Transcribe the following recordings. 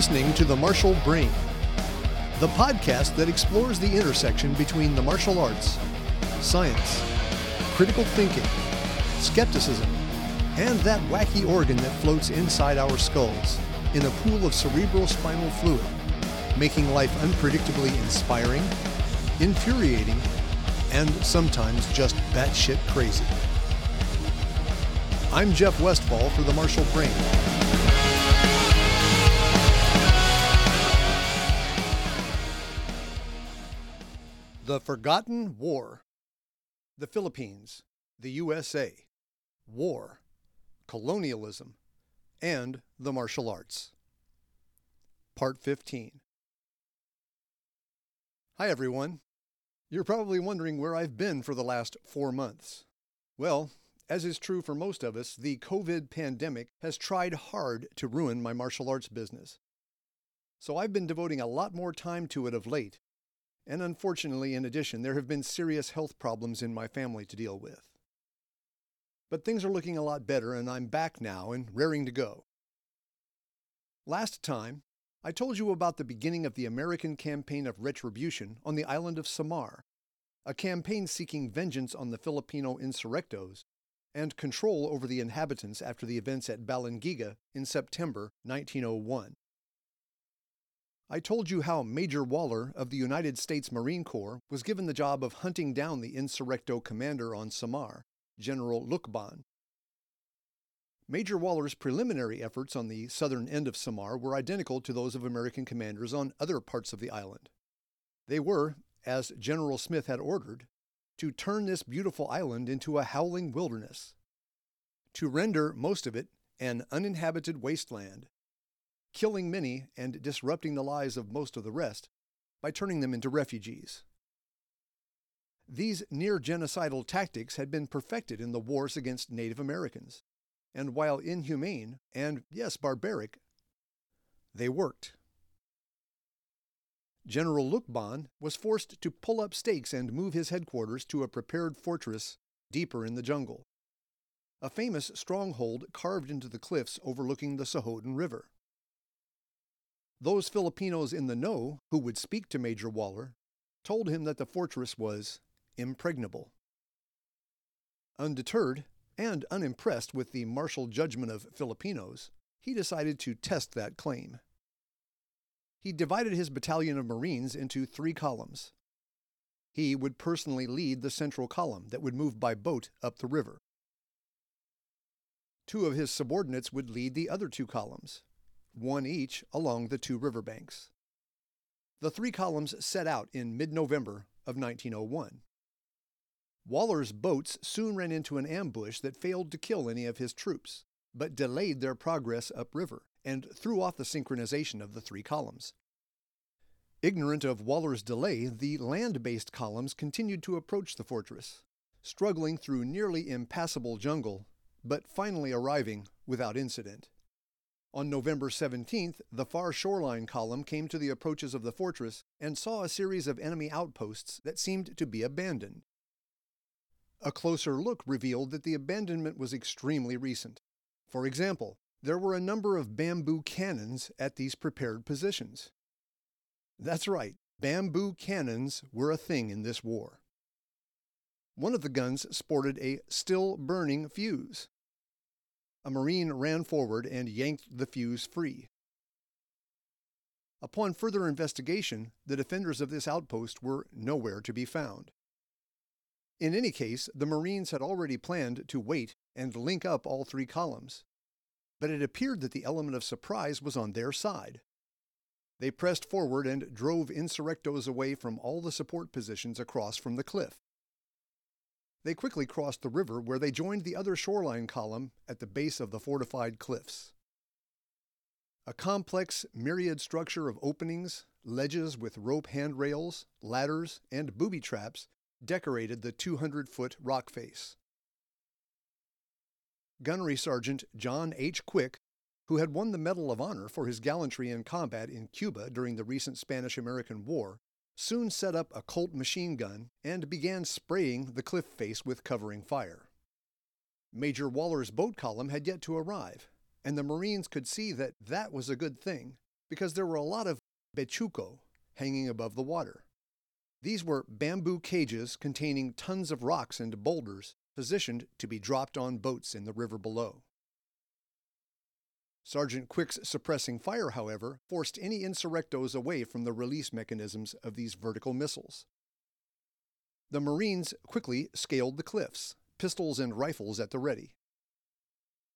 Listening to The Martial Brain, the podcast that explores the intersection between the martial arts, science, critical thinking, skepticism, and that wacky organ that floats inside our skulls in a pool of cerebral spinal fluid, making life unpredictably inspiring, infuriating, and sometimes just batshit crazy. I'm Jeff Westfall for The Martial Brain. The Forgotten War. The Philippines, the USA, war, colonialism, and the martial arts. Part 15. Hi, everyone. You're probably wondering where I've been for the last four months. Well, as is true for most of us, the COVID pandemic has tried hard to ruin my martial arts business. So I've been devoting a lot more time to it of late and unfortunately, in addition, there have been serious health problems in my family to deal with. But things are looking a lot better, and I'm back now and raring to go. Last time, I told you about the beginning of the American campaign of retribution on the island of Samar, a campaign seeking vengeance on the Filipino insurrectos and control over the inhabitants after the events at Balangiga in September 1901. I told you how Major Waller of the United States Marine Corps was given the job of hunting down the insurrecto commander on Samar, General Lukban. Major Waller's preliminary efforts on the southern end of Samar were identical to those of American commanders on other parts of the island. They were, as General Smith had ordered, to turn this beautiful island into a howling wilderness, to render most of it an uninhabited wasteland killing many and disrupting the lives of most of the rest by turning them into refugees. These near genocidal tactics had been perfected in the wars against Native Americans, and while inhumane and, yes, barbaric, they worked. General Lukban was forced to pull up stakes and move his headquarters to a prepared fortress deeper in the jungle, a famous stronghold carved into the cliffs overlooking the Sohoton River. Those Filipinos in the know who would speak to Major Waller told him that the fortress was impregnable. Undeterred and unimpressed with the martial judgment of Filipinos, he decided to test that claim. He divided his battalion of Marines into three columns. He would personally lead the central column that would move by boat up the river. Two of his subordinates would lead the other two columns, one each along the two riverbanks. The three columns set out in mid November of 1901. Waller's boats soon ran into an ambush that failed to kill any of his troops, but delayed their progress upriver and threw off the synchronization of the three columns. Ignorant of Waller's delay, the land based columns continued to approach the fortress, struggling through nearly impassable jungle, but finally arriving without incident. On November 17th, the far shoreline column came to the approaches of the fortress and saw a series of enemy outposts that seemed to be abandoned. A closer look revealed that the abandonment was extremely recent. For example, there were a number of bamboo cannons at these prepared positions. That's right, bamboo cannons were a thing in this war. One of the guns sported a still burning fuse, a Marine ran forward and yanked the fuse free. Upon further investigation, the defenders of this outpost were nowhere to be found. In any case, the Marines had already planned to wait and link up all three columns, but it appeared that the element of surprise was on their side. They pressed forward and drove insurrectos away from all the support positions across from the cliff. They quickly crossed the river where they joined the other shoreline column at the base of the fortified cliffs. A complex, myriad structure of openings, ledges with rope handrails, ladders, and booby traps decorated the 200 foot rock face. Gunnery Sergeant John H. Quick, who had won the Medal of Honor for his gallantry in combat in Cuba during the recent Spanish American War, soon set up a Colt machine gun and began spraying the cliff face with covering fire. Major Waller's boat column had yet to arrive, and the Marines could see that that was a good thing, because there were a lot of bejuco hanging above the water. These were bamboo cages containing tons of rocks and boulders positioned to be dropped on boats in the river below. Sergeant Quick's suppressing fire, however, forced any insurrectos away from the release mechanisms of these vertical missiles. The Marines quickly scaled the cliffs, pistols and rifles at the ready.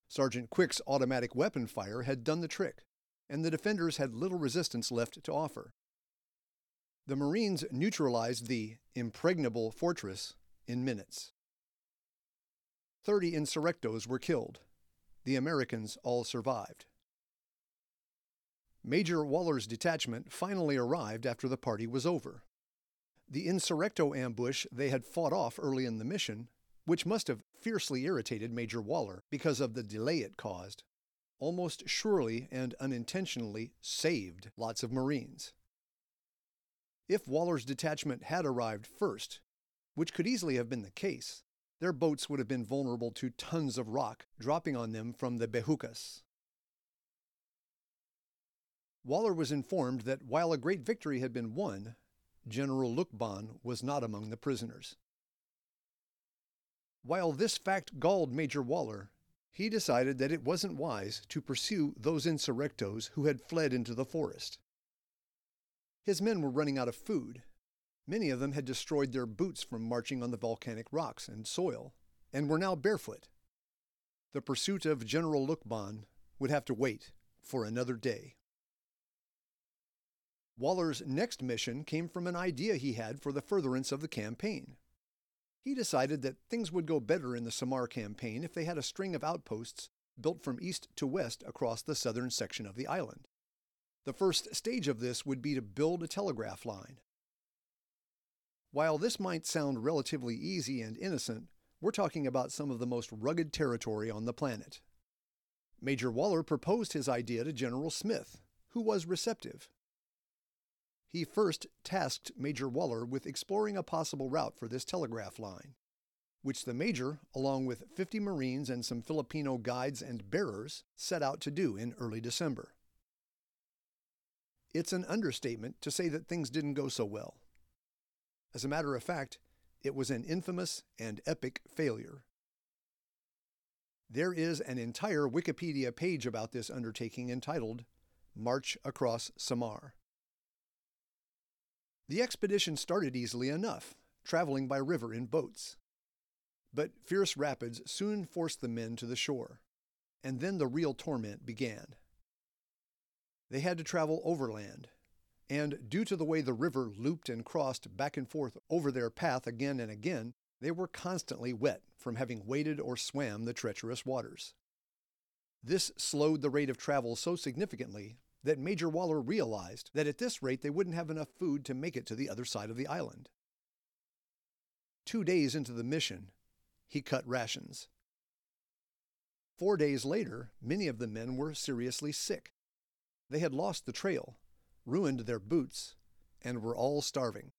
Sergeant Quick's automatic weapon fire had done the trick, and the defenders had little resistance left to offer. The Marines neutralized the impregnable fortress in minutes. Thirty insurrectos were killed, the Americans all survived. Major Waller's detachment finally arrived after the party was over. The insurrecto ambush they had fought off early in the mission, which must have fiercely irritated Major Waller because of the delay it caused, almost surely and unintentionally saved lots of Marines. If Waller's detachment had arrived first, which could easily have been the case, their boats would have been vulnerable to tons of rock dropping on them from the bejucas. Waller was informed that while a great victory had been won, General Lukban was not among the prisoners. While this fact galled Major Waller, he decided that it wasn't wise to pursue those insurrectos who had fled into the forest. His men were running out of food, Many of them had destroyed their boots from marching on the volcanic rocks and soil, and were now barefoot. The pursuit of General Lukban would have to wait for another day. Waller's next mission came from an idea he had for the furtherance of the campaign. He decided that things would go better in the Samar campaign if they had a string of outposts built from east to west across the southern section of the island. The first stage of this would be to build a telegraph line, while this might sound relatively easy and innocent, we're talking about some of the most rugged territory on the planet. Major Waller proposed his idea to General Smith, who was receptive. He first tasked Major Waller with exploring a possible route for this telegraph line, which the Major, along with 50 Marines and some Filipino guides and bearers, set out to do in early December. It's an understatement to say that things didn't go so well. As a matter of fact, it was an infamous and epic failure. There is an entire Wikipedia page about this undertaking entitled March Across Samar. The expedition started easily enough, traveling by river in boats. But fierce rapids soon forced the men to the shore, and then the real torment began. They had to travel overland, and due to the way the river looped and crossed back and forth over their path again and again, they were constantly wet from having waded or swam the treacherous waters. This slowed the rate of travel so significantly that Major Waller realized that at this rate they wouldn't have enough food to make it to the other side of the island. Two days into the mission, he cut rations. Four days later, many of the men were seriously sick. They had lost the trail ruined their boots, and were all starving.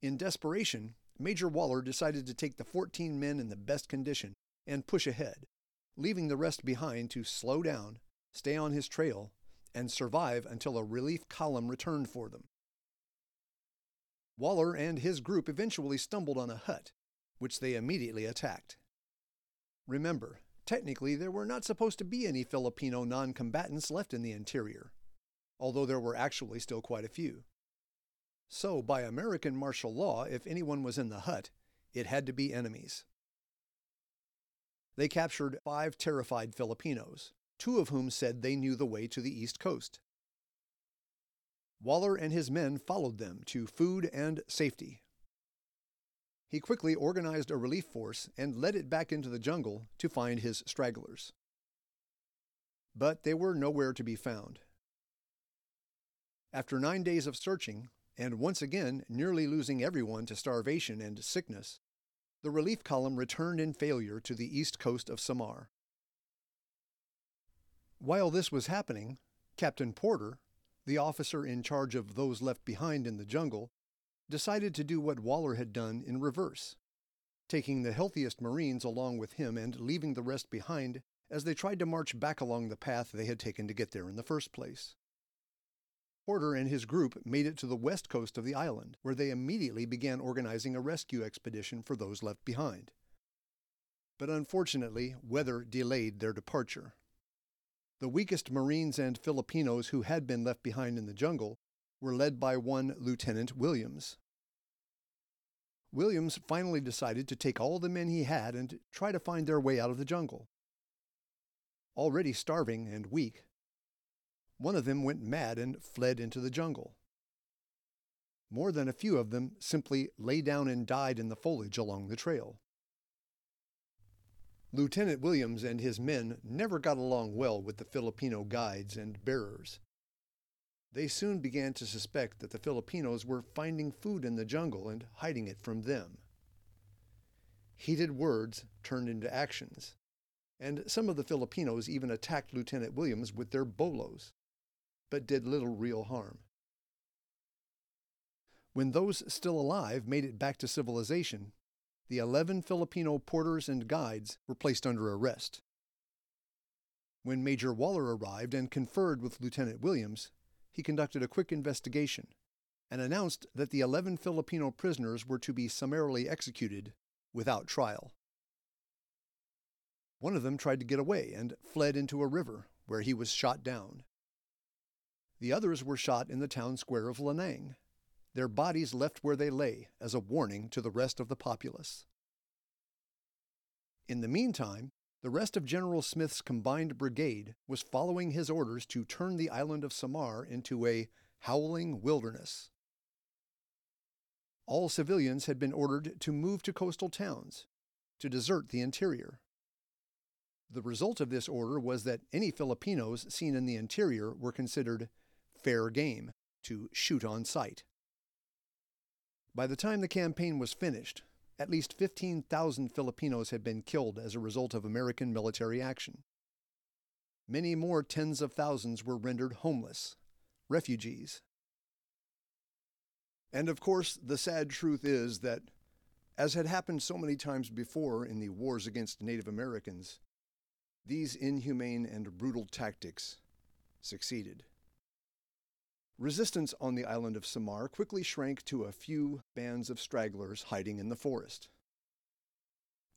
In desperation, Major Waller decided to take the 14 men in the best condition and push ahead, leaving the rest behind to slow down, stay on his trail, and survive until a relief column returned for them. Waller and his group eventually stumbled on a hut, which they immediately attacked. Remember, technically there were not supposed to be any Filipino non combatants left in the interior, although there were actually still quite a few. So, by American martial law, if anyone was in the hut, it had to be enemies. They captured five terrified Filipinos, two of whom said they knew the way to the East Coast. Waller and his men followed them to food and safety. He quickly organized a relief force and led it back into the jungle to find his stragglers. But they were nowhere to be found. After nine days of searching, and once again nearly losing everyone to starvation and sickness, the relief column returned in failure to the east coast of Samar. While this was happening, Captain Porter, the officer in charge of those left behind in the jungle, decided to do what Waller had done in reverse, taking the healthiest Marines along with him and leaving the rest behind as they tried to march back along the path they had taken to get there in the first place. Porter and his group made it to the west coast of the island, where they immediately began organizing a rescue expedition for those left behind. But unfortunately, weather delayed their departure. The weakest Marines and Filipinos who had been left behind in the jungle were led by one Lieutenant Williams. Williams finally decided to take all the men he had and try to find their way out of the jungle. Already starving and weak, one of them went mad and fled into the jungle. More than a few of them simply lay down and died in the foliage along the trail. Lieutenant Williams and his men never got along well with the Filipino guides and bearers. They soon began to suspect that the Filipinos were finding food in the jungle and hiding it from them. Heated words turned into actions, and some of the Filipinos even attacked Lieutenant Williams with their bolos but did little real harm. When those still alive made it back to civilization, the 11 Filipino porters and guides were placed under arrest. When Major Waller arrived and conferred with Lieutenant Williams, he conducted a quick investigation and announced that the 11 Filipino prisoners were to be summarily executed without trial. One of them tried to get away and fled into a river, where he was shot down. The others were shot in the town square of Lanang, their bodies left where they lay as a warning to the rest of the populace. In the meantime, the rest of General Smith's combined brigade was following his orders to turn the island of Samar into a howling wilderness. All civilians had been ordered to move to coastal towns, to desert the interior. The result of this order was that any Filipinos seen in the interior were considered fair game to shoot on sight. By the time the campaign was finished, at least 15,000 Filipinos had been killed as a result of American military action. Many more tens of thousands were rendered homeless, refugees. And of course, the sad truth is that, as had happened so many times before in the wars against Native Americans, these inhumane and brutal tactics succeeded. Resistance on the island of Samar quickly shrank to a few bands of stragglers hiding in the forest.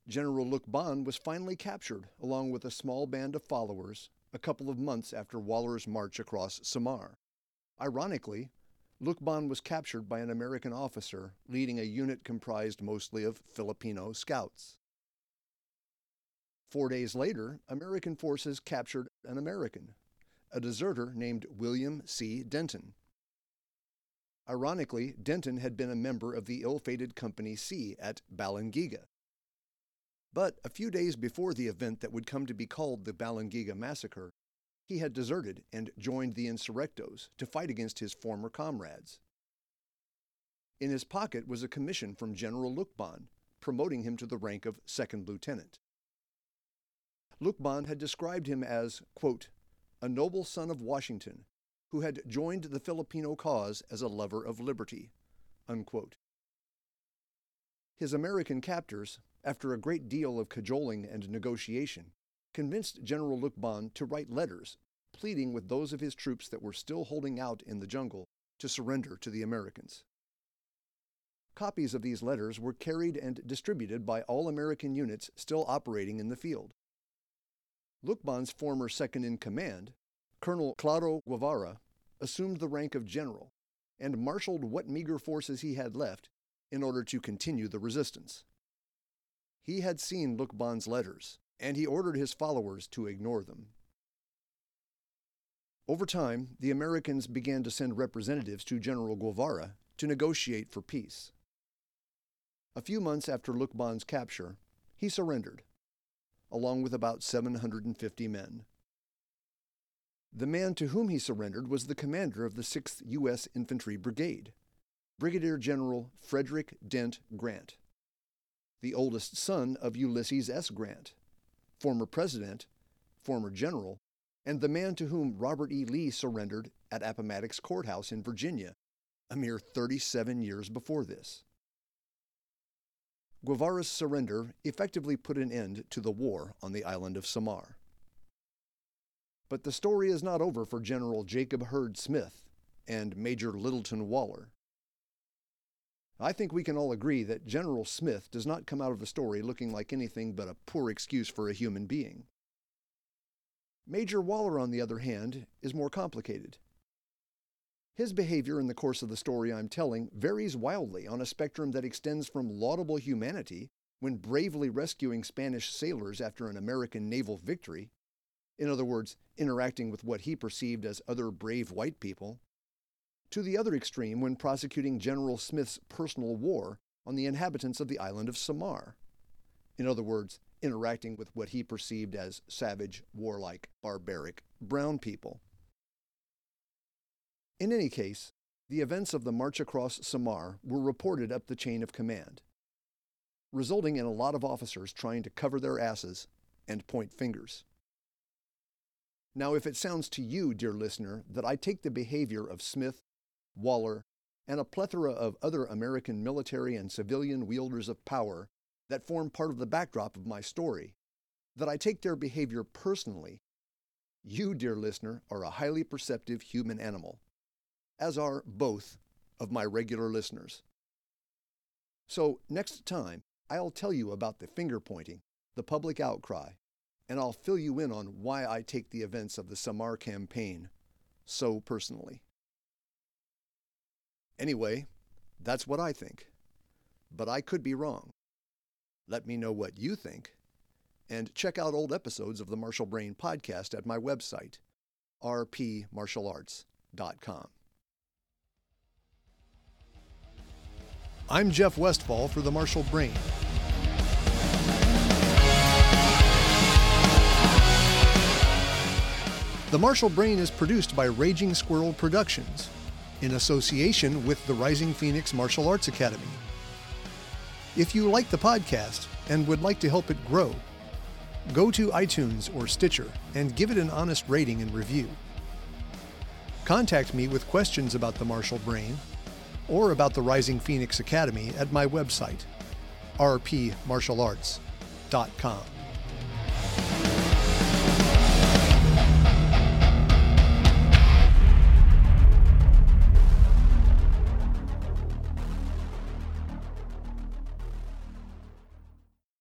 General Lukban was finally captured, along with a small band of followers, a couple of months after Waller's march across Samar. Ironically, Lukban was captured by an American officer leading a unit comprised mostly of Filipino scouts. Four days later, American forces captured an American, a deserter named William C. Denton. Ironically, Denton had been a member of the ill fated Company C at Balangiga. But a few days before the event that would come to be called the Balangiga Massacre, he had deserted and joined the insurrectos to fight against his former comrades. In his pocket was a commission from General Lukban, promoting him to the rank of second lieutenant. Lukban had described him as, quote, a noble son of Washington, who had joined the Filipino cause as a lover of liberty. Unquote. His American captors, after a great deal of cajoling and negotiation, convinced General Lukban to write letters pleading with those of his troops that were still holding out in the jungle to surrender to the Americans. Copies of these letters were carried and distributed by all American units still operating in the field. Lukban's former second in command, Colonel Claro Guevara, assumed the rank of general and marshaled what meager forces he had left in order to continue the resistance. He had seen Lukban's letters, and he ordered his followers to ignore them. Over time, the Americans began to send representatives to General Guevara to negotiate for peace. A few months after Lukban's capture, he surrendered along with about 750 men. The man to whom he surrendered was the commander of the 6th U.S. Infantry Brigade, Brigadier General Frederick Dent Grant, the oldest son of Ulysses S. Grant, former president, former general, and the man to whom Robert E. Lee surrendered at Appomattox Courthouse in Virginia a mere 37 years before this. Guevara's surrender effectively put an end to the war on the island of Samar. But the story is not over for General Jacob Hurd Smith and Major Littleton Waller. I think we can all agree that General Smith does not come out of the story looking like anything but a poor excuse for a human being. Major Waller, on the other hand, is more complicated. His behavior in the course of the story I'm telling varies wildly on a spectrum that extends from laudable humanity when bravely rescuing Spanish sailors after an American naval victory, in other words, interacting with what he perceived as other brave white people, to the other extreme when prosecuting General Smith's personal war on the inhabitants of the island of Samar. In other words, interacting with what he perceived as savage, warlike, barbaric brown people. In any case, the events of the march across Samar were reported up the chain of command, resulting in a lot of officers trying to cover their asses and point fingers. Now, if it sounds to you, dear listener, that I take the behavior of Smith Waller, and a plethora of other American military and civilian wielders of power that form part of the backdrop of my story, that I take their behavior personally, you, dear listener, are a highly perceptive human animal, as are both of my regular listeners. So, next time, I'll tell you about the finger pointing, the public outcry, and I'll fill you in on why I take the events of the Samar campaign so personally. Anyway, that's what I think. But I could be wrong. Let me know what you think. And check out old episodes of the Martial Brain podcast at my website, rpmartialarts.com. I'm Jeff Westfall for the Martial Brain. The Martial Brain is produced by Raging Squirrel Productions in association with the Rising Phoenix Martial Arts Academy. If you like the podcast and would like to help it grow, go to iTunes or Stitcher and give it an honest rating and review. Contact me with questions about the Martial Brain or about the Rising Phoenix Academy at my website, rpmartialarts.com.